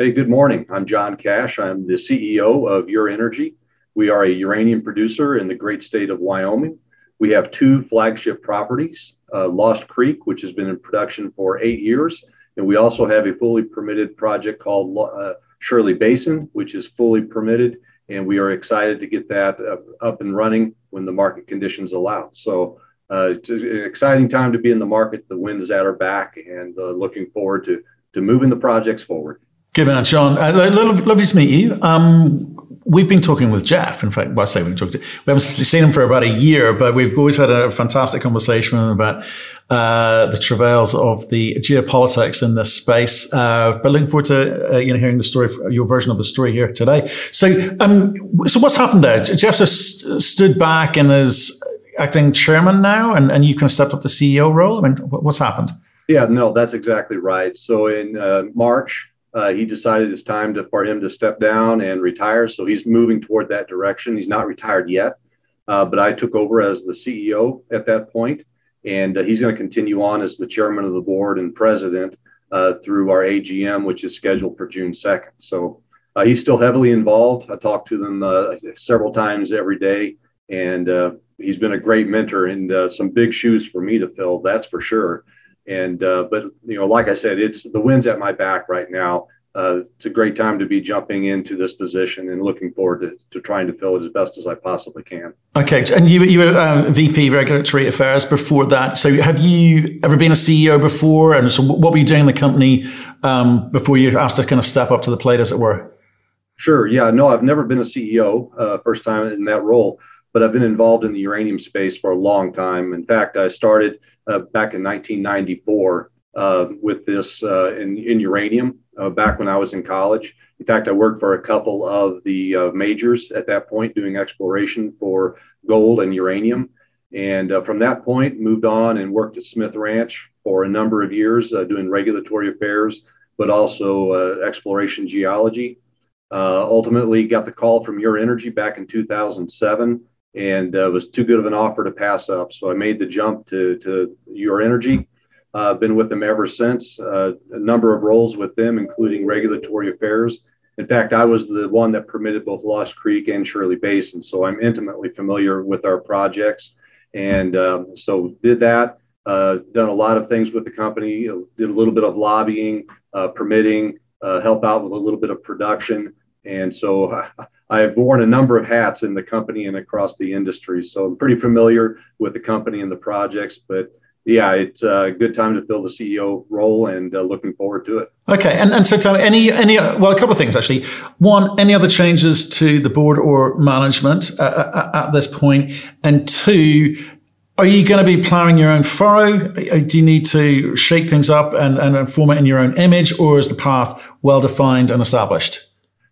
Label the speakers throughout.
Speaker 1: Hey, good morning. I'm John Cash. I'm the CEO of Ur-Energy. We are a uranium producer in the great state of Wyoming. We have two flagship properties, uh, Lost Creek, which has been in production for eight years, and we also have a fully permitted project called uh, Shirley Basin, which is fully permitted, and we are excited to get that uh, up and running when the market conditions allow. So uh, it's an exciting time to be in the market. The wind is at our back, and uh, looking forward to to moving the projects forward.
Speaker 2: Good man, Sean. Uh, lovely to meet you. Um, we've been talking with Jeff. In fact, well, I say we've talked. To, we haven't seen him for about a year, but we've always had a fantastic conversation about uh, the travails of the geopolitics in this space. Uh, but looking forward to uh, you know hearing the story, your version of the story here today. So, um, so what's happened there? Jeff just stood back and is acting chairman now, and, and you kind of stepped up the CEO role. I mean, what's happened?
Speaker 1: Yeah, no, that's exactly right. So in uh, March uh, he decided it's time to, for him to step down and retire. So he's moving toward that direction. He's not retired yet, uh, but I took over as the CEO at that point, and uh, he's going to continue on as the chairman of the board and president uh, through our AGM, which is scheduled for June 2nd. So uh, he's still heavily involved. I talk to them uh, several times every day, and he's been a great mentor and some big shoes for me to fill, that's for sure. And uh, but you know, like I said, it's the wind's at my back right now. Uh, it's a great time to be jumping into this position and looking forward to, to trying to fill it as best as I possibly can.
Speaker 2: Okay, and you, you were uh, VP Regulatory Affairs before that. So have you ever been a CEO before? And so what were you doing in the company um, before you asked to kind of step up to the plate, as it were?
Speaker 1: Sure. Yeah. No, I've never been a CEO. Uh, first time in that role but I've been involved in the uranium space for a long time. In fact, I started back in 1994 uh, with this uh, in, in, uranium uh, back when I was in college. In fact, I worked for a couple of the uh, majors at that point doing exploration for gold and uranium. And uh, from that point, moved on and worked at Smith Ranch for a number of years doing regulatory affairs, but also exploration geology. ultimately, got the call from Ur-Energy back in 2007 and uh, was too good of an offer to pass up. So I made the jump to, to Ur-Energy. I've uh, been with them ever since, uh, a number of roles with them, including regulatory affairs. In fact, I was the one that permitted both Lost Creek and Shirley Basin. So I'm intimately familiar with our projects. And um, so did that, uh, done a lot of things with the company, did a little bit of lobbying, uh, permitting, uh, help out with a little bit of production. And so I have worn a number of hats in the company and across the industry. So I'm pretty familiar with the company and the projects, but yeah, it's a good time to fill the CEO role and uh, looking forward to it.
Speaker 2: Okay, and, and so tell me any any well, a couple of things actually. One, any other changes to the board or management uh, uh, uh at this point, and two, are you going to be ploughing your own furrow? Uh, do you need to shake things up and, and form it in your own image, or is the path well defined and established?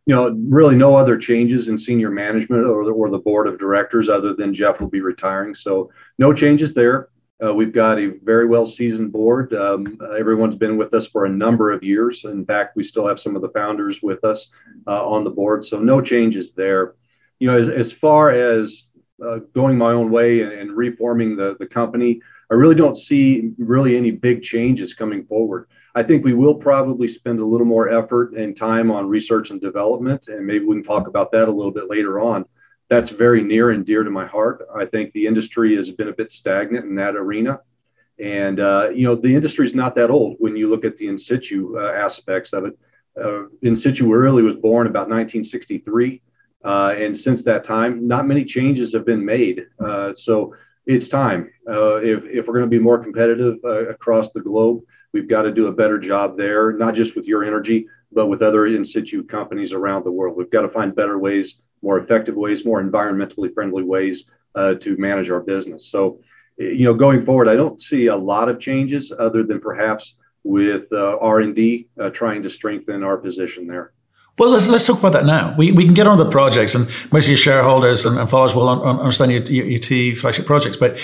Speaker 1: You know, really no other changes in senior management or the, or the board of directors other than Jeff will be retiring. So no changes there. Uh, we've got a very well seasoned board. Um, everyone's been with us for a number of years. In fact, we still have some of the founders with us uh, on the board. So no changes there. You know, as, as far as uh, going my own way and, and reforming the, the company, I really don't see really any big changes coming forward. I think we will probably spend a little more effort and time on research and development, and maybe we can talk about that a little bit later on. That's very near and dear to my heart. I think the industry has been a bit stagnant in that arena. And, uh, you know, the industry is not that old when you look at the in situ uh, aspects of it. Uh, in situ really was born about 1963. Uh, and since that time, not many changes have been made. Uh, so it's time. Uh, if, if we're going to be more competitive across the globe, We've got to do a better job there, not just with Ur-Energy, but with other in situ companies around the world. We've got to find better ways, more effective ways, more environmentally friendly ways uh, to manage our business. So, you know, going forward, I don't see a lot of changes other than perhaps with uh, R&D uh, trying to strengthen our position there.
Speaker 2: Well, let's, let's talk about that now. We, we can get on the projects, and most of your shareholders and, and followers will understand your, your, your two flagship projects. But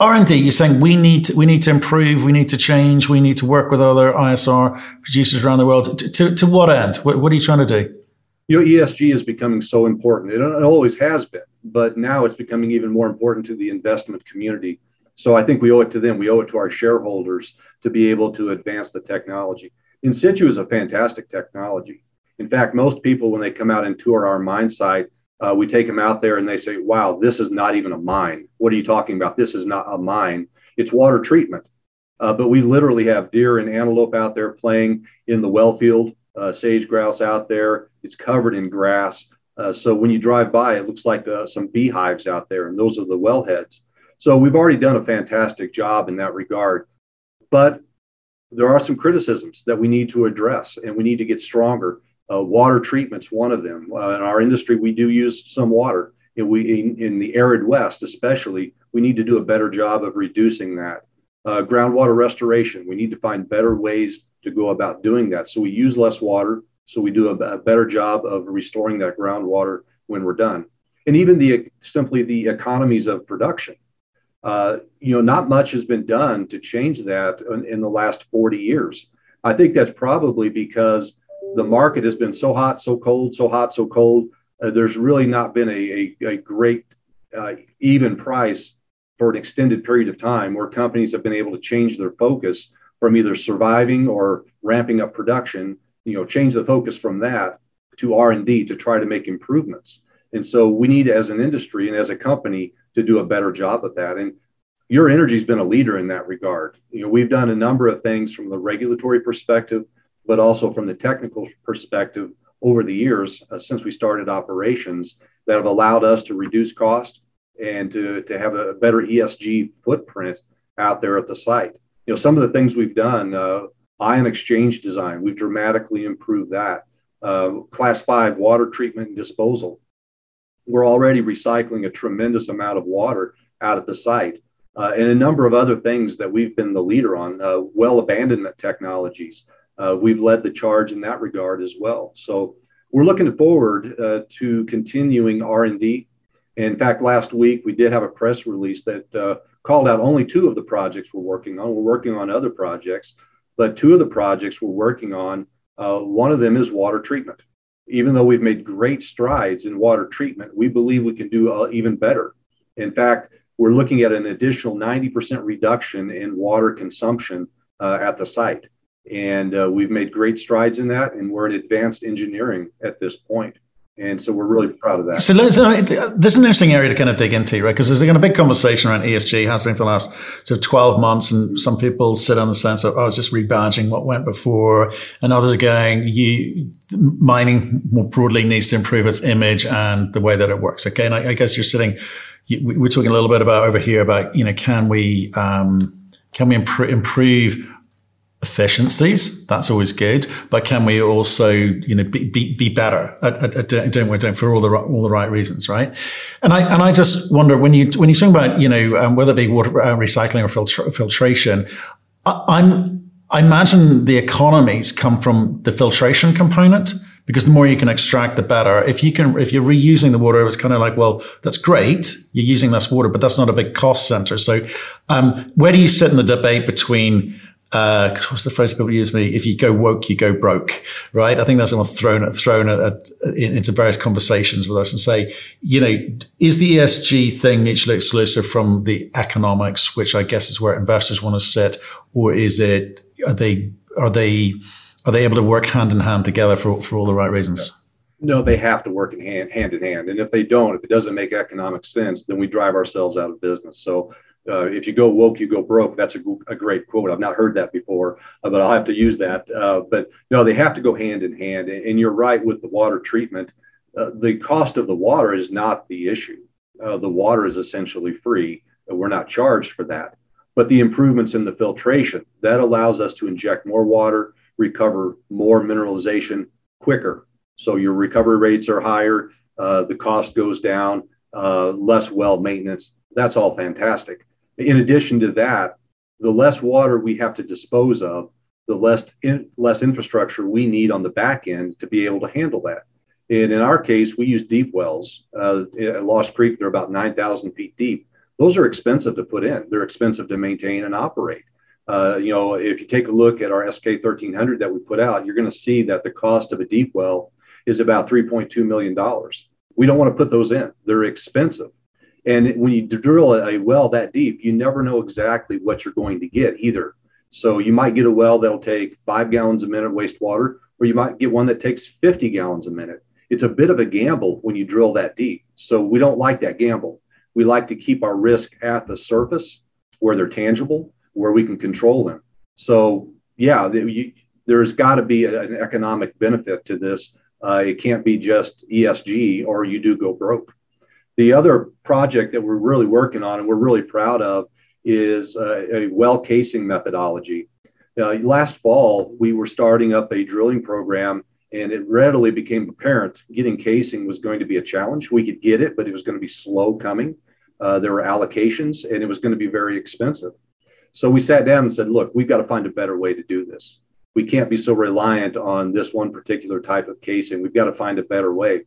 Speaker 2: R&D, you're saying we need to, we need to improve, we need to change, we need to work with other ISR producers around the world. To, to, to what end? What, what, are you trying to do?
Speaker 1: You know, ESG is becoming so important. It, it always has been, but now it's becoming even more important to the investment community. So I think we owe it to them. We owe it to our shareholders to be able to advance the technology. In situ is a fantastic technology. In fact, most people, when they come out and tour our mine site, uh, we take them out there and they say, wow, this is not even a mine. What are you talking about? This is not a mine. It's water treatment. Uh, but we literally have deer and antelope out there playing in the well field, uh, sage grouse out there. It's covered in grass. Uh, so when you drive by, it looks like uh, some beehives out there, and those are the well heads. So we've already done a fantastic job in that regard. But there are some criticisms that we need to address, and we need to get stronger. Uh, water treatment's one of them. Uh, in our industry, we do use some water. And we, in, in, the arid West, especially, we need to do a better job of reducing that. Uh, groundwater restoration, we need to find better ways to go about doing that. So we use less water, so we do a, a better job of restoring that groundwater when we're done. And even the simply the economies of production. Uh, you know, not much has been done to change that in, in, the last 40 years. I think that's probably because the market has been so hot, so cold, so hot, so cold. Uh, there's really not been a, a, a great uh, even price for an extended period of time where companies have been able to change their focus from either surviving or ramping up production, you know, change the focus from that to R&D to try to make improvements. And so we need as an industry and as a company to do a better job of that. And Ur-Energy's been a leader in that regard. You know, we've done a number of things from the regulatory perspective, but also from the technical perspective over the years uh, since we started operations that have allowed us to reduce cost and to, to have a better ESG footprint out there at the site. You know, some of the things we've done, uh, ion exchange design, we've dramatically improved that. Uh, class five water treatment and disposal we're already recycling a tremendous amount of water out at the site. Uh, and a number of other things that we've been the leader on, uh, well abandonment technologies. Uh, we've led the charge in that regard as well. So we're looking forward uh, to continuing R&D. In fact, last week we did have a press release that uh, called out only two of the projects we're working on. We're working on other projects, but two of the projects we're working on, uh, one of them is water treatment even though we've made great strides in water treatment, we believe we can do uh, even better. In fact, we're looking at an additional 90% reduction in water consumption uh, at the site. And uh, we've made great strides in that, and we're in advanced engineering at this point. And so we're really proud of that. So,
Speaker 2: so this is an interesting area to kind of dig into, right? Because there's a big conversation around ESG has been for the last sort of 12 months. And some people sit on the sense of, oh, it's just rebadging what went before. And others are going, you, mining more broadly needs to improve its image and the way that it works. Okay. And I, I guess you're sitting, you, we're talking a little bit about over here about, you know, can we, um, can we improve efficiencies. That's always good. But can we also, you know, be, be, be better at, at, at doing what we're doing for all the, all the right reasons, right? And I, and I just wonder when you, when you talk about, you know, um, whether it be water uh, recycling or filtra- filtration, I, I'm, I imagine the economies come from the filtration component because the more you can extract, the better. If you can, if you're reusing the water, it's kind of like, well, that's great. You're using less water, but that's not a big cost center. So, um, where do you sit in the debate between uh, what's the phrase people use me? If you go woke, you go broke, right? I think that's someone thrown thrown at, at, into various conversations with us and say, you know, is the ESG thing mutually exclusive from the economics, which I guess is where investors want to sit, or is it are they are they are they able to work hand in hand together for for all the right reasons?
Speaker 1: No, they have to work in hand hand in hand, and if they don't, if it doesn't make economic sense, then we drive ourselves out of business. So uh, if you go woke, you go broke. That's a, a, great quote. I've not heard that before, uh, but I'll have to use that. Uh, but no, they have to go hand in hand. And, you're right with the water treatment. Uh, the cost of the water is not the issue. Uh, the water is essentially free. We're not charged for that. But the improvements in the filtration that allows us to inject more water, recover more mineralization quicker. So your recovery rates are higher. Uh, the cost goes down. less well maintenance. That's all fantastic in addition to that, the less water we have to dispose of, the less in, less infrastructure we need on the back end to be able to handle that. And in our case, we use deep wells. Uh, at Lost Creek, they're about 9,000 feet deep. Those are expensive to put in. They're expensive to maintain and operate. Uh, you know, if you take a look at our SK 1300 that we put out, you're going to see that the cost of a deep well is about 3.2 million dollars. We don't want to put those in. They're expensive. And when you drill a well that deep, you never know exactly what you're going to get either. So you might get a well that'll take five gallons a minute of wastewater, or you might get one that takes 50 gallons a minute. It's a bit of a gamble when you drill that deep. So we don't like that gamble. We like to keep our risk at the surface where they're tangible, where we can control them. So yeah, there's got to be an economic benefit to this. Uh, it can't be just ESG or you do go broke. The other project that we're really working on and we're really proud of is uh, a well casing methodology. Uh, last fall, we were starting up a drilling program, and it readily became apparent getting casing was going to be a challenge. We could get it, but it was going to be slow coming. Uh, there were allocations, and it was going to be very expensive. So we sat down and said, look, we've got to find a better way to do this. We can't be so reliant on this one particular type of casing. We've got to find a better way.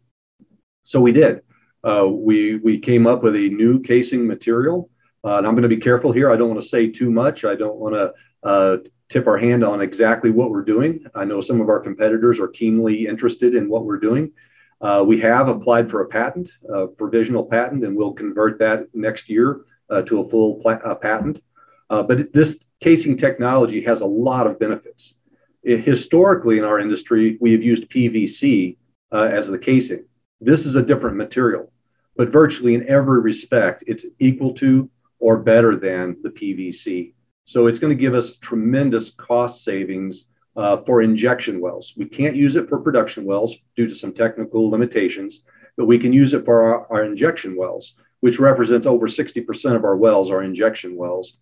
Speaker 1: So we did. Uh, we, we came up with a new casing material. Uh, and I'm going to be careful here. I don't want to say too much. I don't want to uh, tip our hand on exactly what we're doing. I know some of our competitors are keenly interested in what we're doing. Uh, we have applied for a patent, a provisional patent, and we'll convert that next year uh, to a full pla- uh, patent. Uh, but this casing technology has a lot of benefits. It, historically, in our industry, we have used PVC as the casing. This is a different material, but virtually in every respect, it's equal to or better than the PVC. So it's going to give us tremendous cost savings uh, for injection wells. We can't use it for production wells due to some technical limitations, but we can use it for our, our injection wells, which represents over 60% of our wells are injection wells.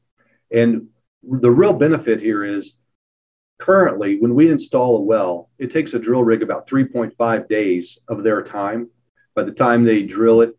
Speaker 1: And the real benefit here is currently when we install a well, it takes a drill rig about 3.5 days of their time. By the time they drill it,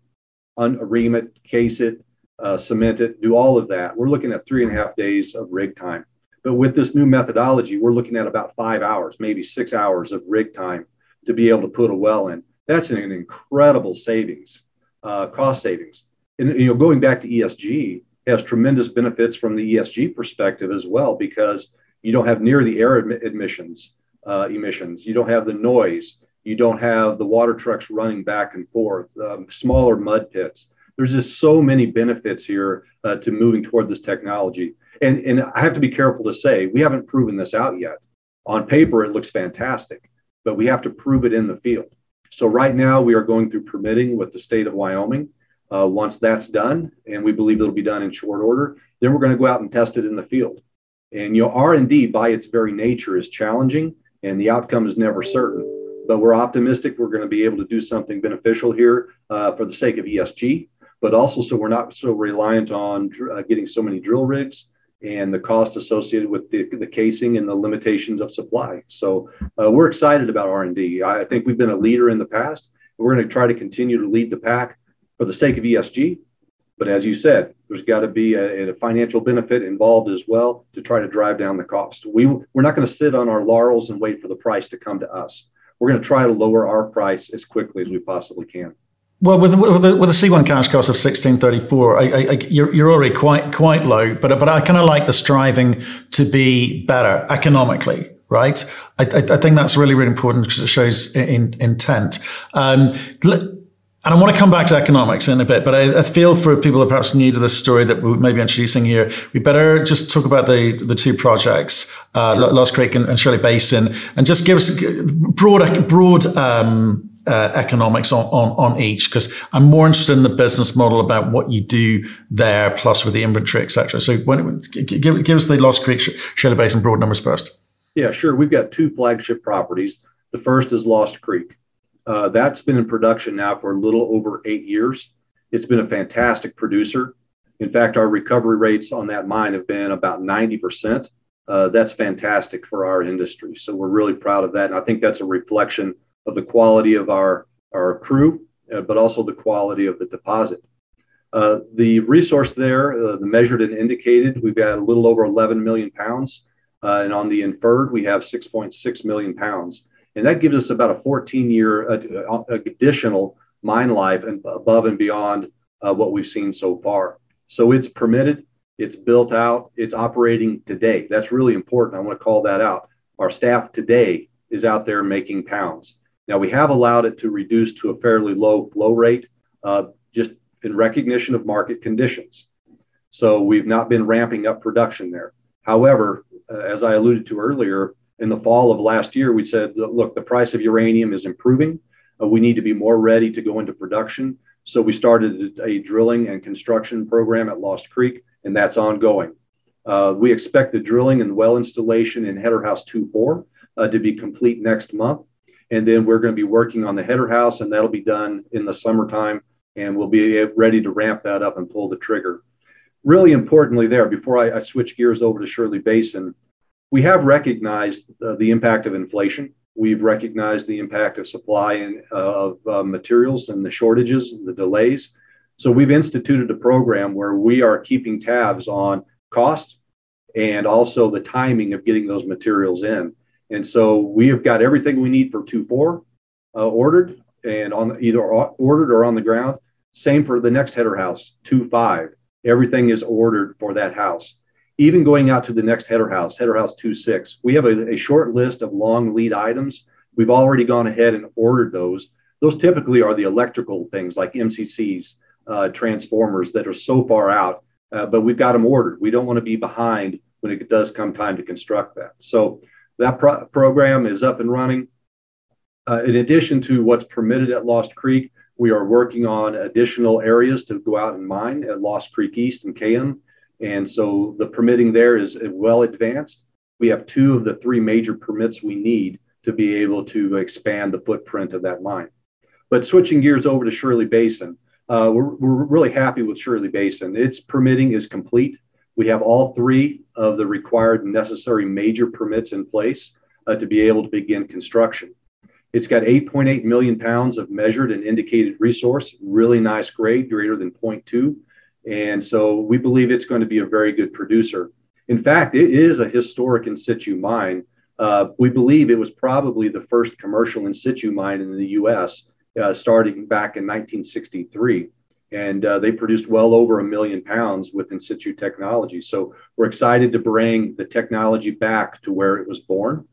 Speaker 1: un- ream it, case it, uh, cement it, do all of that, we're looking at three and a half days of rig time. But with this new methodology, we're looking at about five hours, maybe six hours of rig time to be able to put a well in. That's an incredible savings, uh, cost savings. And you know, going back to ESG, has tremendous benefits from the ESG perspective as well because you don't have near the air emissions uh, emissions. You don't have the noise. You don't have the water trucks running back and forth. Um, smaller mud pits. There's just so many benefits here uh, to moving toward this technology. And and I have to be careful to say we haven't proven this out yet. On paper, it looks fantastic, but we have to prove it in the field. So right now, we are going through permitting with the state of Wyoming. Uh, once that's done, and we believe it'll be done in short order, then we're going to go out and test it in the field. And you know, R&D by its very nature is challenging, and the outcome is never certain. But we're optimistic we're going to be able to do something beneficial here uh, for the sake of ESG, but also so we're not so reliant on uh, getting so many drill rigs and the cost associated with the, the casing and the limitations of supply. So uh, we're excited about R&D. I think we've been a leader in the past. We're going to try to continue to lead the pack for the sake of ESG. But as you said, there's got to be a, a, financial benefit involved as well to try to drive down the cost. We, we're not going to sit on our laurels and wait for the price to come to us. We're going to try to lower our price as quickly as we possibly can.
Speaker 2: Well, with with the, with the C1 cash cost of sixteen thirty four, you're you're already quite quite low. But but I kind of like the striving to be better economically, right? I, I, I think that's really really important because it shows in, intent. Um, and I want to come back to economics in a bit, but I, I, feel for people who are perhaps new to this story that we may be introducing here, we better just talk about the, the two projects, uh, Lost Creek and, and, Shirley Basin, and just give us broad, broad, um, uh, economics on, on, on each, because I'm more interested in the business model about what you do there, plus with the inventory, etc. So when, give, give us the Lost Creek, Shirley Basin broad numbers first.
Speaker 1: Yeah, sure. We've got two flagship properties. The first is Lost Creek. Uh, that's been in production now for a little over eight years. It's been a fantastic producer. In fact, our recovery rates on that mine have been about 90%. Uh, that's fantastic for our industry. So we're really proud of that. And I think that's a reflection of the quality of our, our crew, uh, but also the quality of the deposit. Uh, the resource there, uh, the measured and indicated, we've got a little over 11 million pounds. Uh, and on the inferred, we have 6.6 million pounds. And that gives us about a 14 year uh, additional mine life and above and beyond uh, what we've seen so far. So it's permitted, it's built out, it's operating today. That's really important. I want to call that out. Our staff today is out there making pounds. Now, we have allowed it to reduce to a fairly low flow rate uh, just in recognition of market conditions. So we've not been ramping up production there. However, uh, as I alluded to earlier, in the fall of last year, we said, look, the price of uranium is improving. Uh, we need to be more ready to go into production. So we started a drilling and construction program at Lost Creek, and that's ongoing. Uh, we expect the drilling and well installation in Header House 2-4 uh, to be complete next month. And then we're going to be working on the header house, and that'll be done in the summertime. And we'll be ready to ramp that up and pull the trigger. Really importantly, there, before I, I switch gears over to Shirley Basin, we have recognized uh, the impact of inflation. We've recognized the impact of supply and uh, of uh, materials and the shortages the delays. So we've instituted a program where we are keeping tabs on cost and also the timing of getting those materials in. And so we have got everything we need for 2-4 uh, ordered and on either ordered or on the ground. Same for the next header house, 2-5. Everything is ordered for that house. Even going out to the next header house, header house 2-6, we have a, a short list of long lead items. We've already gone ahead and ordered those. Those typically are the electrical things like MCCs, uh, transformers that are so far out, uh, but we've got them ordered. We don't want to be behind when it does come time to construct that. So that pro- program is up and running. Uh, in addition to what's permitted at Lost Creek, we are working on additional areas to go out and mine at Lost Creek East and KM. And so the permitting there is well advanced. We have two of the three major permits we need to be able to expand the footprint of that mine. But switching gears over to Shirley Basin, uh, we're, we're really happy with Shirley Basin. Its permitting is complete. We have all three of the required necessary major permits in place uh, to be able to begin construction. It's got 8.8 million pounds of measured and indicated resource, really nice grade, greater than 0.2. And so we believe it's going to be a very good producer. In fact, it is a historic in situ mine. Uh, we believe it was probably the first commercial in situ mine in the US, uh, starting back in 1963 and uh, they produced well over a million pounds with in situ technology. So we're excited to bring the technology back to where it was born.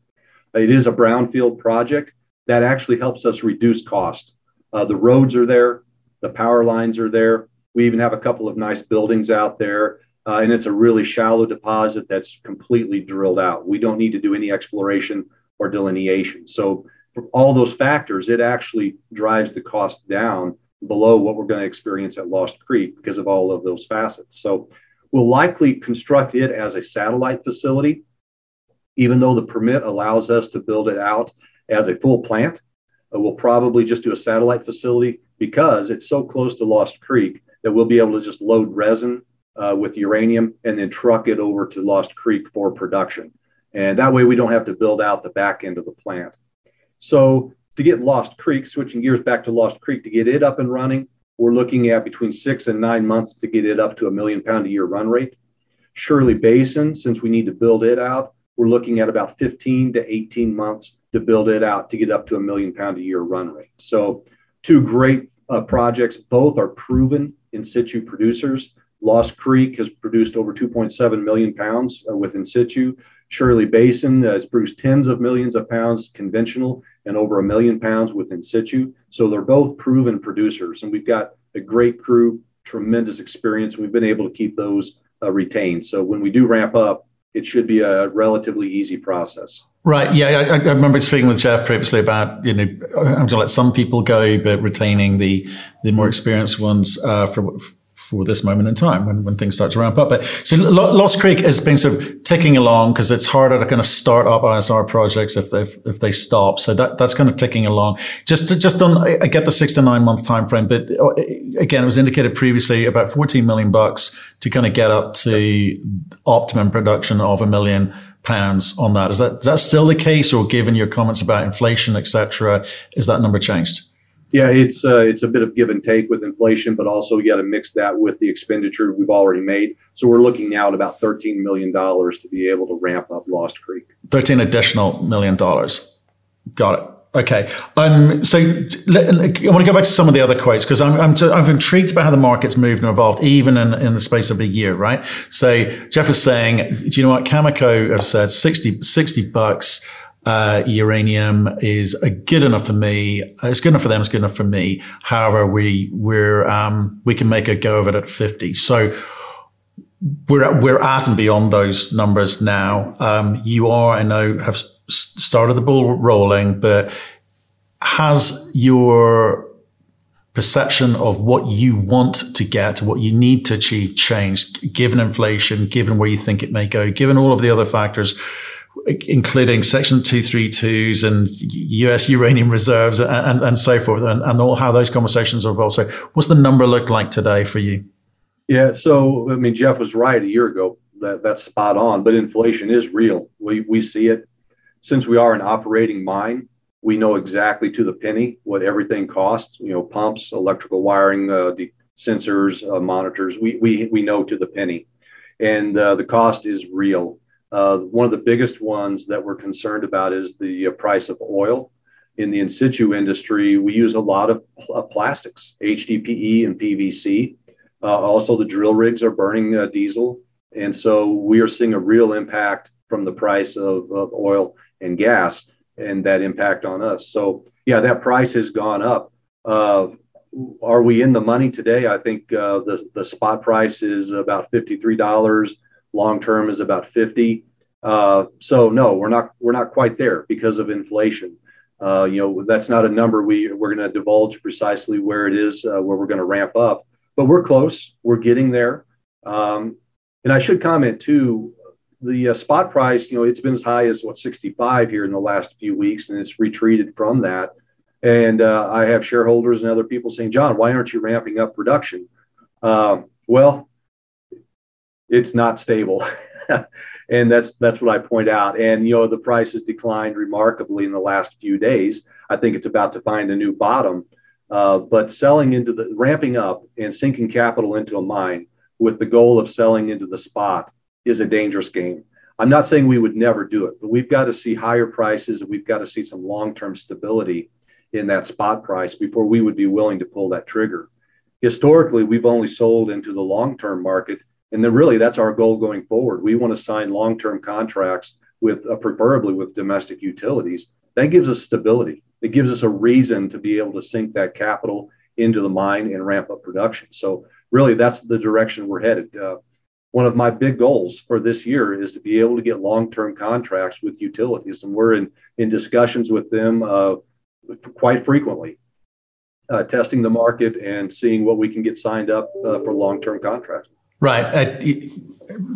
Speaker 1: It is a brownfield project that actually helps us reduce cost. Uh, the roads are there, the power lines are there. We even have a couple of nice buildings out there, uh, and it's a really shallow deposit that's completely drilled out. We don't need to do any exploration or delineation. So, all those factors, it actually drives the cost down below what we're going to experience at Lost Creek because of all of those facets. So we'll likely construct it as a satellite facility, even though the permit allows us to build it out as a full plant. Uh, we'll probably just do a satellite facility because it's so close to Lost Creek that we'll be able to just load resin uh, with uranium and then truck it over to Lost Creek for production. And that way we don't have to build out the back end of the plant. So to get Lost Creek, switching gears back to Lost Creek, to get it up and running, we're looking at between six and nine months to get it up to a million pound a year run rate. Shirley Basin, since we need to build it out, we're looking at about 15 to 18 months to build it out to get up to a million pound a year run rate. So, two great uh, projects. Both are proven in situ producers. Lost Creek has produced over 2.7 million pounds uh, with in situ. Shirley Basin has produced tens of millions of pounds conventional and over a million pounds with in situ. So they're both proven producers, and we've got a great crew, tremendous experience. We've been able to keep those uh, retained. So when we do ramp up, it should be a relatively easy process.
Speaker 2: Right. Yeah. I, I, remember speaking with Jeff previously about, you know, I'm going to let some people go, but retaining the, the more experienced ones, uh, for, for this moment in time when, when things start to ramp up. But so Lost Creek has been sort of ticking along because it's harder to kind of start up ISR projects if they if they stop. So that that's kind of ticking along. Just to, just on, I get the six to nine month time frame, but uh, again, it was indicated previously about 14 million bucks to kind of get up to optimum production of a million pounds on that. Is that is that still the case, or given your comments about inflation, etc., is that number changed?
Speaker 1: Yeah, it's uh, it's a bit of give and take with inflation, but also you got to mix that with the expenditure we've already made. So we're looking now at about thirteen million dollars to be able to ramp up Lost Creek.
Speaker 2: Thirteen additional million dollars. Got it. Okay. Um, so I want to go back to some of the other quotes because I'm, I'm, I'm, intrigued by how the market's moved and evolved even in, in the space of a year, right? So Jeff is saying, do you know what? Cameco have said 60, 60 bucks uh, uranium is good enough for me. It's good enough for them. It's good enough for me. However, we we're um, we can make a go of it at fifty. So, we're we're at and beyond those numbers now. Um, you are, I know, have started the ball rolling, but has your perception of what you want to get, what you need to achieve changed, given inflation, given where you think it may go, given all of the other factors, including Section 232s and US uranium reserves and, and, and so forth, and, and all how those conversations are evolved. So, what's the number look like today for you?
Speaker 1: Yeah, so I mean, Jeff was right a year ago. That that's spot on. But inflation is real. We we see it since we are an operating mine. We know exactly to the penny what everything costs. You know, pumps, electrical wiring, uh, sensors, uh, monitors. We we we know to the penny, and uh, the cost is real. Uh, one of the biggest ones that we're concerned about is the uh, price of oil. In the in situ industry, we use a lot of pl- uh, plastics, HDPE and PVC also, the drill rigs are burning diesel. And so we are seeing a real impact from the price of, of, oil and gas and that impact on us. So, yeah, that price has gone up. Uh, are we in the money today? I think uh, the, the spot price is about $53. Long term is about 50. Uh, so no, we're not we're not quite there because of inflation. Uh, you know that's not a number we we're going to divulge precisely where it is where we're going to ramp up but we're close. We're getting there. Um, and I should comment too, the uh, spot price, you know, it's been as high as what 65 here in the last few weeks, and it's retreated from that. And uh, I have shareholders and other people saying, John, why aren't you ramping up production? Um, well, it's not stable. and that's that's what I point out. And you know, the price has declined remarkably in the last few days. I think it's about to find a new bottom. Uh, but selling into the ramping up and sinking capital into a mine with the goal of selling into the spot is a dangerous game. I'm not saying we would never do it, but we've got to see higher prices and we've got to see some long term stability in that spot price before we would be willing to pull that trigger. Historically, we've only sold into the long term market. And then, really, that's our goal going forward. We want to sign long term contracts with, uh, preferably with domestic utilities. That gives us stability it gives us a reason to be able to sink that capital into the mine and ramp up production. So really, that's the direction we're headed. Uh, one of my big goals for this year is to be able to get long-term contracts with utilities, and we're in in discussions with them uh, quite frequently, uh, testing the market and seeing what we can get signed up uh, for long-term contracts.
Speaker 2: Right.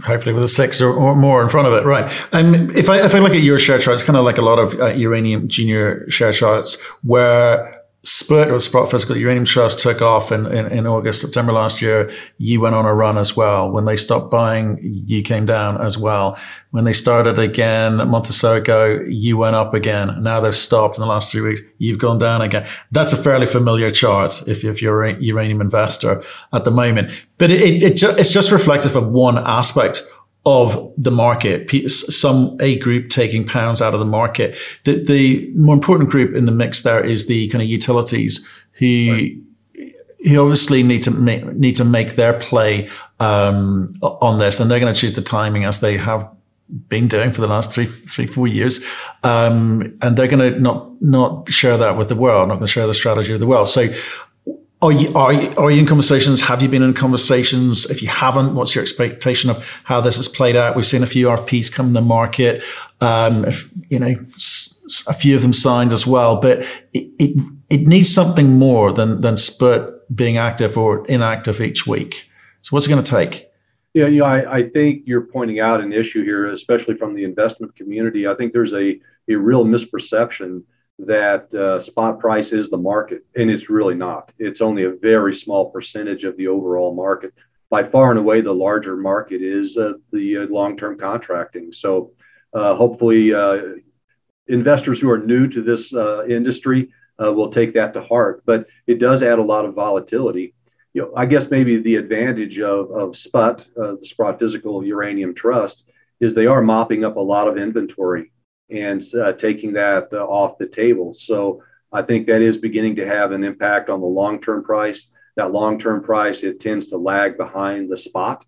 Speaker 2: Hopefully with a six or, or, more in front of it. Right. Um, if I if I look at your share chart, it's kind of like a lot of uh, uranium junior share charts where Sprott or Sprott Physical Uranium Trust took off in, in, in, August, September last year. You went on a run as well. When they stopped buying, you came down as well. When they started again a month or so ago, you went up again. Now they've stopped in the last three weeks. You've gone down again. That's a fairly familiar chart if, if you're a uranium investor at the moment. But it, it, it ju- it's just reflective of one aspect of the market, some a group taking pounds out of the market. The, the more important group in the mix there is the kind of utilities who right. who obviously need to make, need to make their play um, on this, and they're going to choose the timing as they have been doing for the last three, three, four years, um, and they're going to not not share that with the world, not going to share the strategy with the world. So are you, are you, are you in conversations? Have you been in conversations? If you haven't, what's your expectation of how this has played out? We've seen a few RFPs come in the market. Um, if, you know, a few of them signed as well, but it, it, it needs something more than, than Sprott being active or inactive each week. So what's it going to take?
Speaker 1: Yeah, you know, I, I think you're pointing out an issue here, especially from the investment community. I think there's a, a real misperception that uh, spot price is the market, and it's really not. It's only a very small percentage of the overall market. By far and away, the larger market is uh, the uh, long-term contracting. So, uh, hopefully, uh, investors who are new to this uh, industry will take that to heart. But it does add a lot of volatility. You know, I guess maybe the advantage of of SPUT, the Sprott Physical Uranium Trust, is they are mopping up a lot of inventory and uh, taking that uh, off the table. So I think that is beginning to have an impact on the long term price. That long term price it tends to lag behind the spot,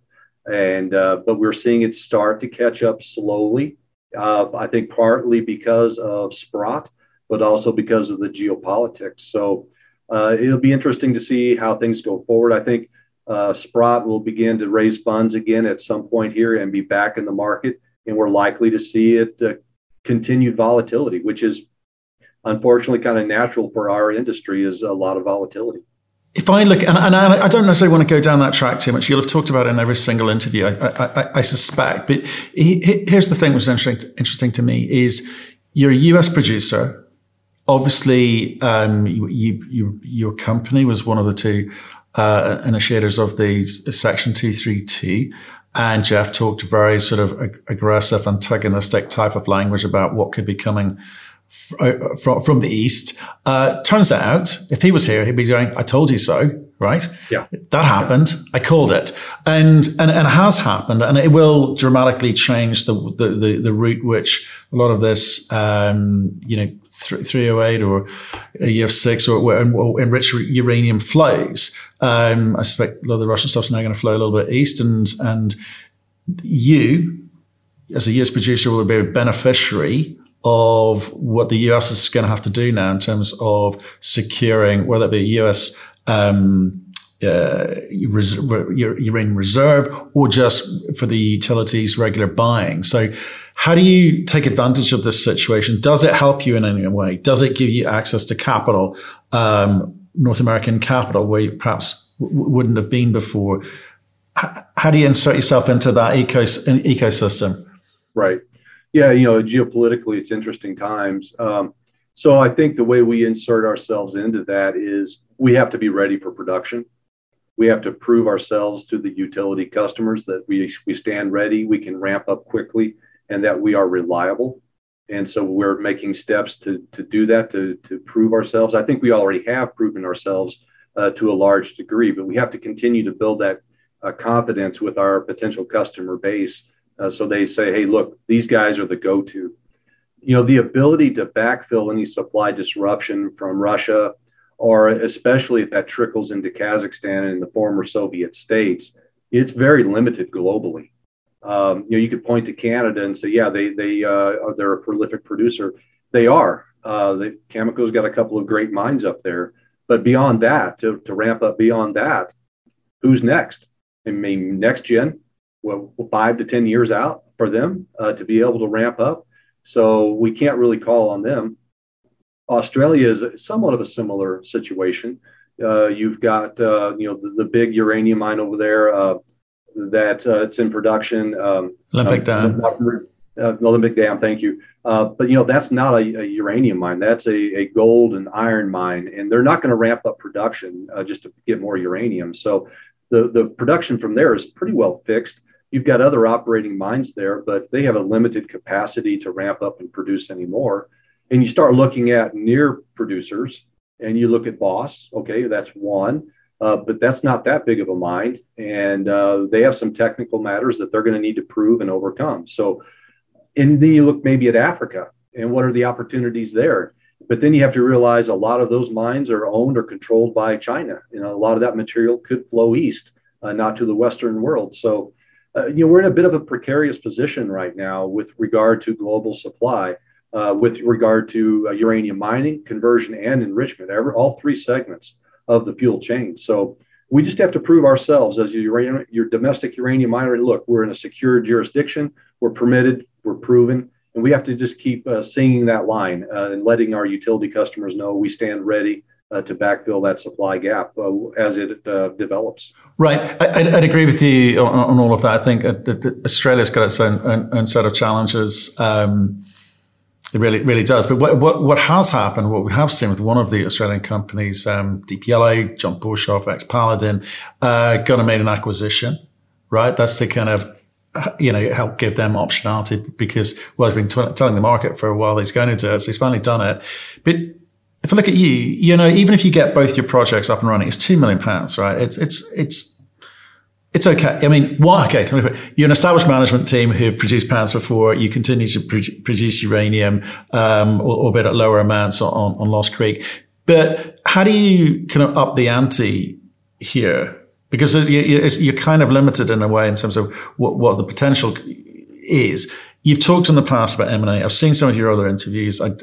Speaker 1: and uh, but we're seeing it start to catch up slowly. Uh, I think partly because of Sprott, but also because of the geopolitics. So uh, it'll be interesting to see how things go forward. I think Uh, Sprott will begin to raise funds again at some point here and be back in the market, and we're likely to see it continued volatility, which is unfortunately kind of natural for our industry, is a lot of volatility
Speaker 2: if I look, and, and, I don't necessarily want to go down that track too much. You'll have talked about it in every single interview, I, I, I suspect. But he, here's the thing, which is interesting, interesting to me, is you're a US producer. Obviously, um, you, you, your company was one of the two uh, initiators of the Section 232. And Jeff talked very sort of aggressive, antagonistic type of language about what could be coming uh, from, from the East. Uh, turns out, if he was here, he'd be going, I told you so, right?
Speaker 1: Yeah.
Speaker 2: That happened. I called it. And, and, and it has happened. And it will dramatically change the, the, the, the route which a lot of this, um, you know, 308 or UF6 or, or enriched uranium flows. Um, I suspect a lot of the Russian stuff's now going to flow a little bit east and, and you, as a US producer, will be a beneficiary of what the US is going to have to do now in terms of securing, whether it be US um, uh, uranium reserve or just for the utilities regular buying. So, how do you take advantage of this situation? Does it help you in any way? Does it give you access to capital, um, North American capital, where you perhaps w- wouldn't have been before? How do you insert yourself into that ecos- ecosystem?
Speaker 1: Right. Yeah, you know, geopolitically, it's interesting times. Um, so I think the way we insert ourselves into that is we have to be ready for production. We have to prove ourselves to the utility customers that we, we stand ready, we can ramp up quickly, and that we are reliable. And so we're making steps to, to do that, to, to prove ourselves. I think we already have proven ourselves uh, to a large degree, but we have to continue to build that uh, confidence with our potential customer base uh, so they say, hey, look, these guys are the go to. You know, the ability to backfill any supply disruption from Russia, or especially if that trickles into Kazakhstan and the former Soviet states, it's very limited globally. Um, you know, you could point to Canada and say, yeah, they they uh, they're a prolific producer. They are. Uh, the Cameco's got a couple of great mines up there, but beyond that, to, to ramp up beyond that, who's next? I mean, next gen, well, five to 10 years out for them uh, to be able to ramp up. So we can't really call on them. Australia is somewhat of a similar situation. Uh, you've got, uh, you know, the, the, big uranium mine over there uh, that uh, it's in production. Um,
Speaker 2: Olympic Dam.
Speaker 1: Uh, Olympic Dam, thank you. but, you know, that's not a, a, uranium mine. That's a, a gold and iron mine. And they're not going to ramp up production just to get more uranium. So the, the production from there is pretty well fixed. You've got other operating mines there, but they have a limited capacity to ramp up and produce anymore. And you start looking at near producers and you look at Boss, okay, that's one, uh, but that's not that big of a mine. And uh, they have some technical matters that they're going to need to prove and overcome. So, and then you look maybe at Africa and what are the opportunities there? But then you have to realize a lot of those mines are owned or controlled by China. You know, a lot of that material could flow east, uh, not to the Western world. So, uh, you know, we're in a bit of a precarious position right now with regard to global supply, uh, with regard to uh, uranium mining, conversion, and enrichment, all three segments of the fuel chain. So we just have to prove ourselves as your, your domestic uranium miner. Look, we're in a secure jurisdiction, we're permitted, we're proven, and we have to just keep uh, singing that line uh, and letting our utility customers know we stand ready uh, to backfill that supply gap uh, as it uh, develops.
Speaker 2: Right, I, would agree with you on, on, all of that. I think uh, Australia's got its own, own, own set of challenges. Um, it really, really does. But what, what, what has happened, what we have seen with one of the Australian companies, um, Deep Yellow, John Borshoff, ex Paladin, uh, gone and made an acquisition. Right, that's to kind of you know, help give them optionality because, well, I've been t- telling the market for a while he's going into it. So he's finally done it. But if I look at you, you know, even if you get both your projects up and running, it's two million pounds, right? It's it's it's it's okay. I mean, what? Okay, you're an established management team who've produced pounds before. You continue to pro- produce uranium, um, albeit at lower amounts on, on Lost Creek. But how do you kind of up the ante here? Because you're kind of limited in a way in terms of what, what the potential is. You've talked in the past about M&A. I've seen some of your other interviews. I've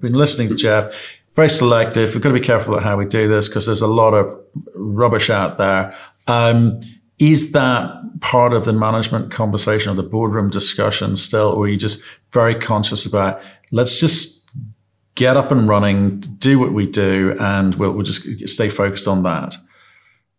Speaker 2: been listening to Jeff very selective. We've got to be careful about how we do this because there's a lot of rubbish out there Um, is that part of the management conversation or the boardroom discussion still, or are you just very conscious about let's just get up and running, do what we do, and we'll, we'll just stay focused on that?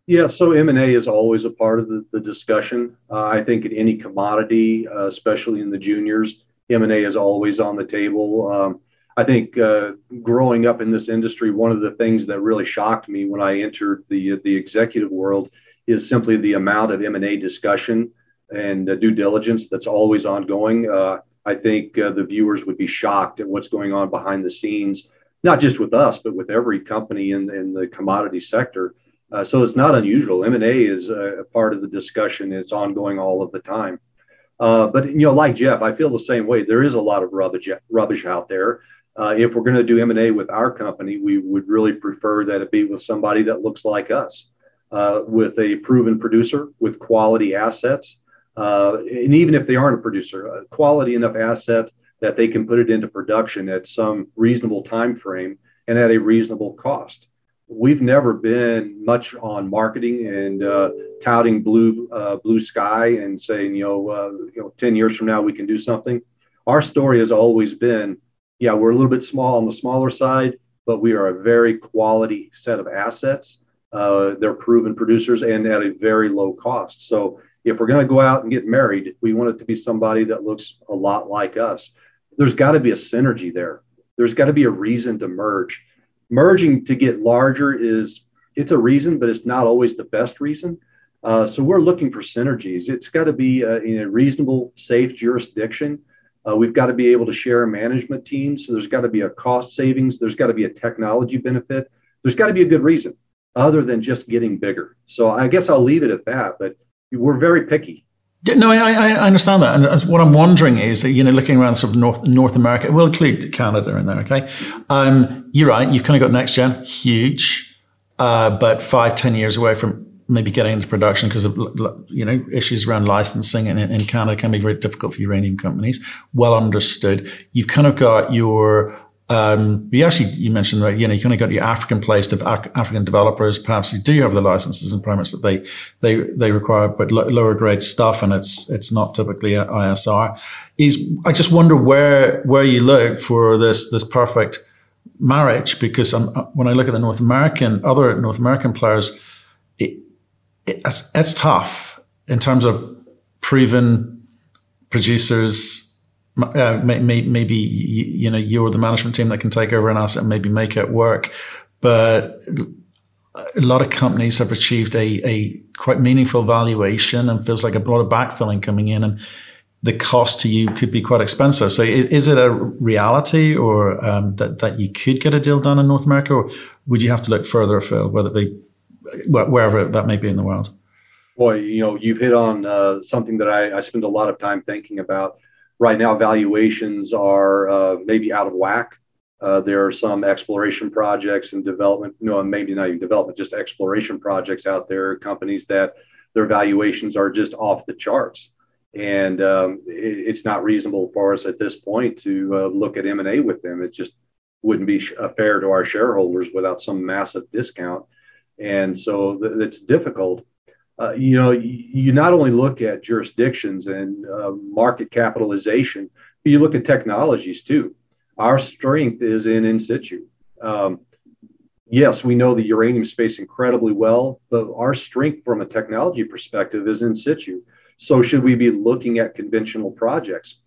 Speaker 1: Yeah, so M&A is always a part of the, the discussion. Uh, I think in any commodity, uh, especially in the juniors, M&A is always on the table. Um, I think uh, growing up in this industry, one of the things that really shocked me when I entered the the executive world is simply the amount of M&A discussion and uh, due diligence that's always ongoing. Uh, I think uh, the viewers would be shocked at what's going on behind the scenes, not just with us, but with every company in, in the commodity sector. Uh, so it's not unusual. M&A is a, part of the discussion. It's ongoing all of the time. Uh, but you know, like Jeff, I feel the same way. There is a lot of rubbish rubbish out there. Uh, if we're going to do M&A with our company, we would really prefer that it be with somebody that looks like us uh, with a proven producer with quality assets. Uh, and even if they aren't a producer, a quality enough asset that they can put it into production at some reasonable time frame and at a reasonable cost. We've never been much on marketing and uh, touting blue uh, blue sky and saying, you know, uh, you know, ten years from now we can do something. Our story has always been, yeah, we're a little bit small on the smaller side, but we are a very quality set of assets uh, they're proven producers and at a very low cost. So if we're going to go out and get married, we want it to be somebody that looks a lot like us. There's got to be a synergy there. There's got to be a reason to merge. Merging to get larger is it's a reason, but it's not always the best reason. Uh, so we're looking for synergies. It's got to be uh, in a reasonable, safe jurisdiction. Uh, we've got to be able to share a management team. So there's got to be a cost savings. There's got to be a technology benefit. There's got to be a good reason other than just getting bigger. So I guess I'll leave it at that. But we're very picky.
Speaker 2: No, I, I understand that. And what I'm wondering is, you know, looking around sort of North North America, we'll include Canada in there, okay? Um, you're right. You've kind of got NexGen, huge, uh, but five, ten years away from maybe getting into production because of you know issues around licensing in, in Canada can be very difficult for uranium companies. Well understood. You've kind of got your um, you actually, you mentioned that, you know, you kind of got your African placed African developers. Perhaps you do have the licenses and permits that they, they, they require, but lower grade stuff. And it's, it's not typically ISR is I just wonder where, where you look for this, this perfect marriage, because I'm, when I look at the North American, other North American players, it, it it's, it's tough in terms of proven producers, uh, maybe you know you're the management team that can take over an asset and maybe make it work. But a lot of companies have achieved a, a quite meaningful valuation and feels like a lot of backfilling coming in and the cost to you could be quite expensive. So is, it a reality or um, that, that you could get a deal done in North America or would you have to look further afield, whether it be wherever that may be in the world?
Speaker 1: Boy, you know, you've hit on uh, something that I, I spend a lot of time thinking about right now valuations are uh, maybe out of whack. Uh, there are some exploration projects and development, know, maybe not even development, just exploration projects out there, companies that their valuations are just off the charts. And um, it, it's not reasonable for us at this point to uh, look at M&A with them. It just wouldn't be uh, fair to our shareholders without some massive discount. And so th- it's difficult uh, you know, you, not only look at jurisdictions and uh, market capitalization, but you look at technologies too. Our strength is in in situ. Um, yes, we know the uranium space incredibly well, but our strength from a technology perspective is in situ. So, should we be looking at conventional projects?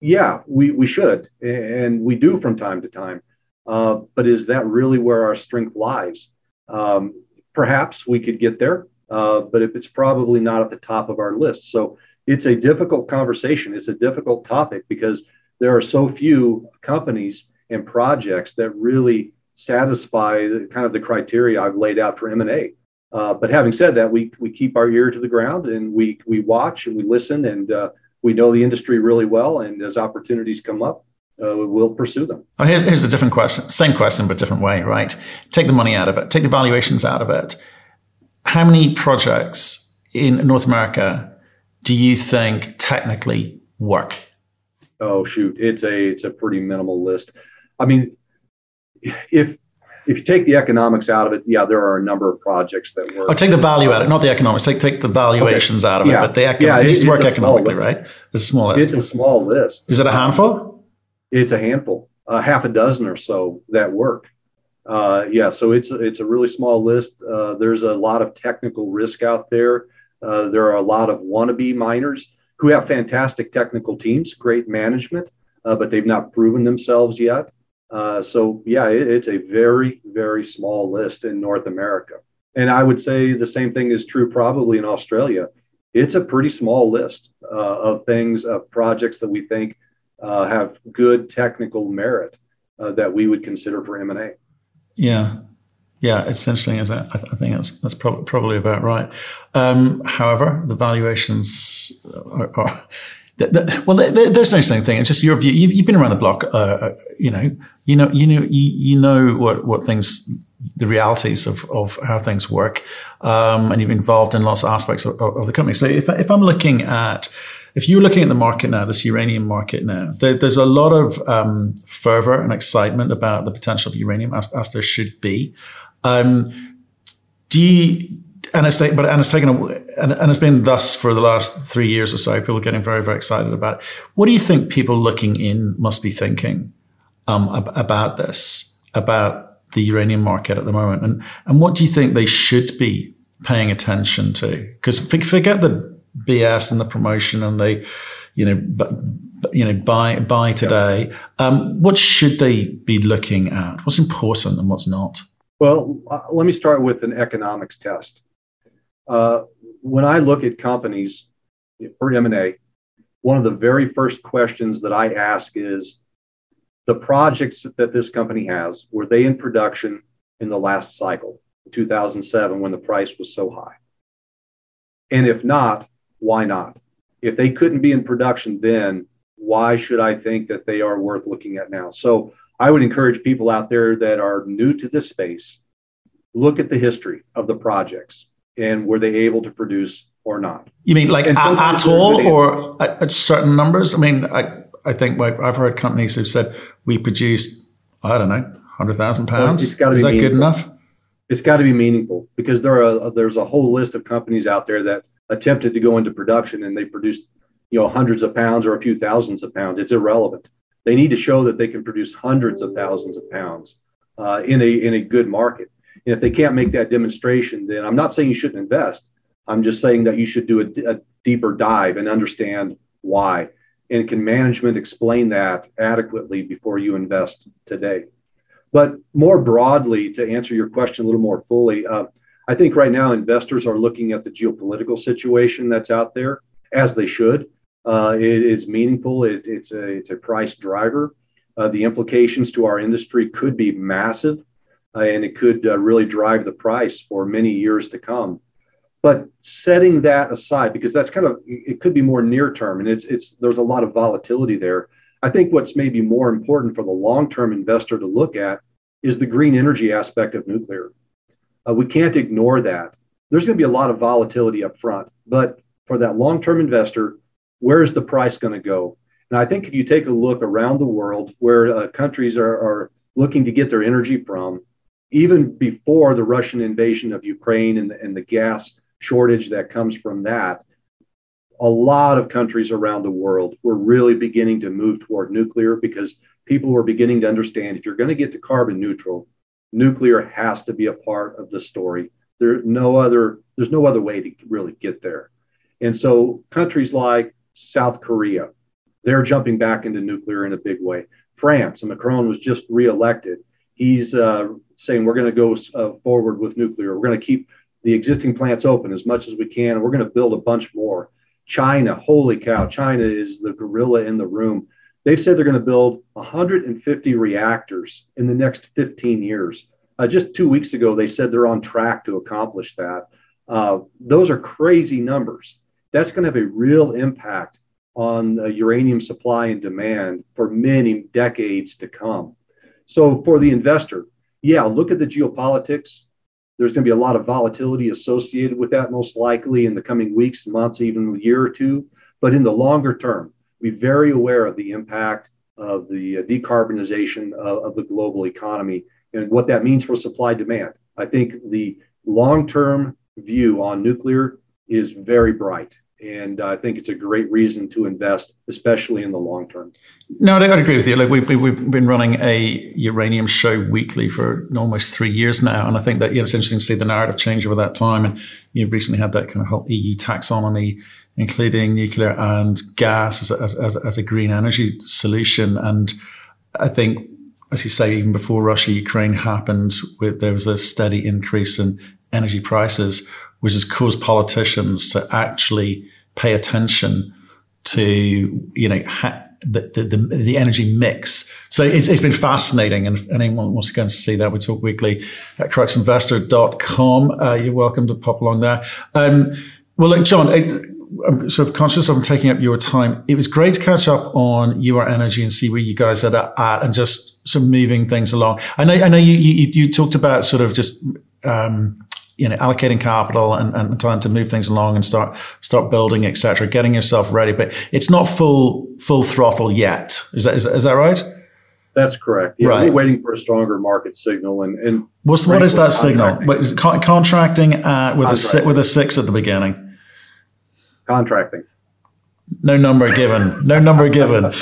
Speaker 1: Yeah, we, we should, and we do from time to time. Uh, but is that really where our strength lies? Um, perhaps we could get there uh, but if it's probably not at the top of our list. So it's a difficult conversation. It's a difficult topic because there are so few companies and projects that really satisfy the, kind of the criteria I've laid out for M&A. Uh, but having said that, we, we keep our ear to the ground and we, we watch and we listen and uh, we know the industry really well. And as opportunities come up, uh, we'll pursue them.
Speaker 2: Oh, here's, here's a different question. Same question, but different way, right? Take the money out of it. Take the valuations out of it how many projects in North America do you think technically work?
Speaker 1: Oh shoot, it's a it's a pretty minimal list. I mean, if if you take the economics out of it, yeah, there are a number of projects that work.
Speaker 2: Oh, take the value out of it, not the economics. Take take the valuations okay. out of yeah. it, but the economic, yeah, it, it needs to work economically, right? It's a small list.
Speaker 1: It's a small list.
Speaker 2: Is it a handful?
Speaker 1: It's a handful, a half a dozen or so that work. Uh, yeah, so it's it's a really small list. Uh, there's a lot of technical risk out there. Uh, there are a lot of wannabe miners who have fantastic technical teams, great management, uh, but they've not proven themselves yet. Uh, so yeah, it, it's a very very small list in North America, and I would say the same thing is true probably in Australia. It's a pretty small list uh, of things of projects that we think have good technical merit that we would consider for M and A.
Speaker 2: Yeah. Yeah, it's interesting. I think that's that's probably probably about right. Um, however, the valuations are, are well, there's no such thing. It's just your view. You, have been around the block. Uh, uh, you know, you know, you know, you, you know what what things, the realities of of how things work, um, and you've been involved in lots of aspects of, of the company. So if if I'm looking at if you're looking at the market now, this uranium market now, there, there's a lot of um, fervor and excitement about the potential of uranium, as, as there should be. Um, do you, and it's but and it's taken a, and, and it's been thus for the last three years or so. People getting very very excited about it. What do you think people looking in must be thinking um, ab- about this, about the uranium market at the moment, and and what do you think they should be paying attention to? Because forget the BS and the promotion and they, you know, you know, buy buy today. Um, what should they be looking at? What's important and what's not?
Speaker 1: Well, uh, let me start with an economics test. Uh, when I look at companies for M&A, one of the very first questions that I ask is the projects that this company has, were they in production in the last cycle, 2007, when the price was so high? And if not, why not? If they couldn't be in production then, why should I think that they are worth looking at now? So I would encourage people out there that are new to this space, look at the history of the projects and were they able to produce or not.
Speaker 2: You mean like at, at all or at, at, certain numbers? I mean, I, I think I've heard companies who've said we produced, I don't know, 100,000 pounds. Is that meaningful. good enough?
Speaker 1: It's got to be meaningful because there are there's a whole list of companies out there that attempted to go into production and they produced you know hundreds of pounds or a few thousands of pounds. It's irrelevant. They need to show that they can produce hundreds of thousands of pounds uh, in a in a good market. And if they can't make that demonstration then i'm not saying you shouldn't invest. I'm just saying that you should do a, a deeper dive and understand why and can management explain that adequately before you invest today. But more broadly to answer your question a little more fully uh, I think right now investors are looking at the geopolitical situation that's out there, as they should. Uh, it is meaningful. It, it's a it's a price driver. Uh, the implications to our industry could be massive, uh, and it could uh, really drive the price for many years to come. But setting that aside, because that's kind of it could be more near term, and it's it's there's a lot of volatility there. I think what's maybe more important for the long term investor to look at is the green energy aspect of nuclear. Uh, we can't ignore that. There's going to be a lot of volatility up front, but for that long term investor, where is the price going to go? And I think if you take a look around the world where uh, countries are, are looking to get their energy from, even before the Russian invasion of Ukraine and the, and the gas shortage that comes from that, a lot of countries around the world were really beginning to move toward nuclear because people were beginning to understand if you're going to get to carbon neutral, nuclear has to be a part of the story. There's no other there's no other way to really get there. And so countries like South Korea, they're jumping back into nuclear in a big way. France, Macron was just reelected. He's uh, saying we're going to go uh, forward with nuclear. We're going to keep the existing plants open as much as we can. And we're going to build a bunch more. China, holy cow, China is the gorilla in the room. They've said they're going to build 150 reactors in the next 15 years. Uh, just two weeks ago, they said they're on track to accomplish that. Uh, those are crazy numbers. That's going to have a real impact on the uranium supply and demand for many decades to come. So, for the investor, yeah, look at the geopolitics. There's going to be a lot of volatility associated with that, most likely in the coming weeks, months, even a year or two. But in the longer term, be very aware of the impact of the decarbonization of, of the global economy and what that means for supply demand. I think the long term view on nuclear is very bright. And uh, I think it's a great reason to invest, especially in the long term.
Speaker 2: No, I'd agree with you. Like we've, we've been running a uranium show weekly for almost three years now, and I think that you know, it's interesting to see the narrative change over that time. And you've recently had that kind of whole EU taxonomy, including nuclear and gas as, as, as a green energy solution. And I think as you say, even before Russia Ukraine happened, there was a steady increase in energy prices, which has caused politicians to actually pay attention to you know ha- the, the, the energy mix. So it's, it's been fascinating, and if anyone wants to go and see that, we talk weekly at cruxinvestor.com. Uh, you're welcome to pop along there. Um, well, look, John. I'm sort of conscious of taking up your time. It was great to catch up on Ur-Energy and see where you guys are at and just sort of moving things along. I know, I know you, you, you talked about sort of just, um, you know, allocating capital and, and time to move things along and start, start building, etc., getting yourself ready, but it's not full, full throttle yet. Is that, is, is that right?
Speaker 1: That's correct. Yeah, right. We're waiting for a stronger market signal, and and
Speaker 2: What's, what is that signal? Con- contracting uh, with contracting. a with a six at the beginning
Speaker 1: contracting.
Speaker 2: No number given. No number given.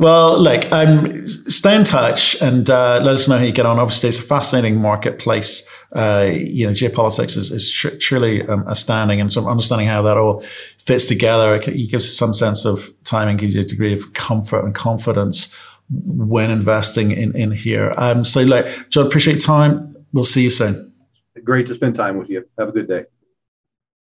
Speaker 2: Well, look, um, stay in touch and uh, let us know how you get on. Obviously, it's a fascinating marketplace. Uh, you know, geopolitics is, is tr- truly um, astounding, and of understanding how that all fits together. It, gives some sense of timing, gives you a degree of comfort and confidence when investing in in here. Um, so, like, John, appreciate time. We'll see you soon.
Speaker 1: Great to spend time with you. Have a good day.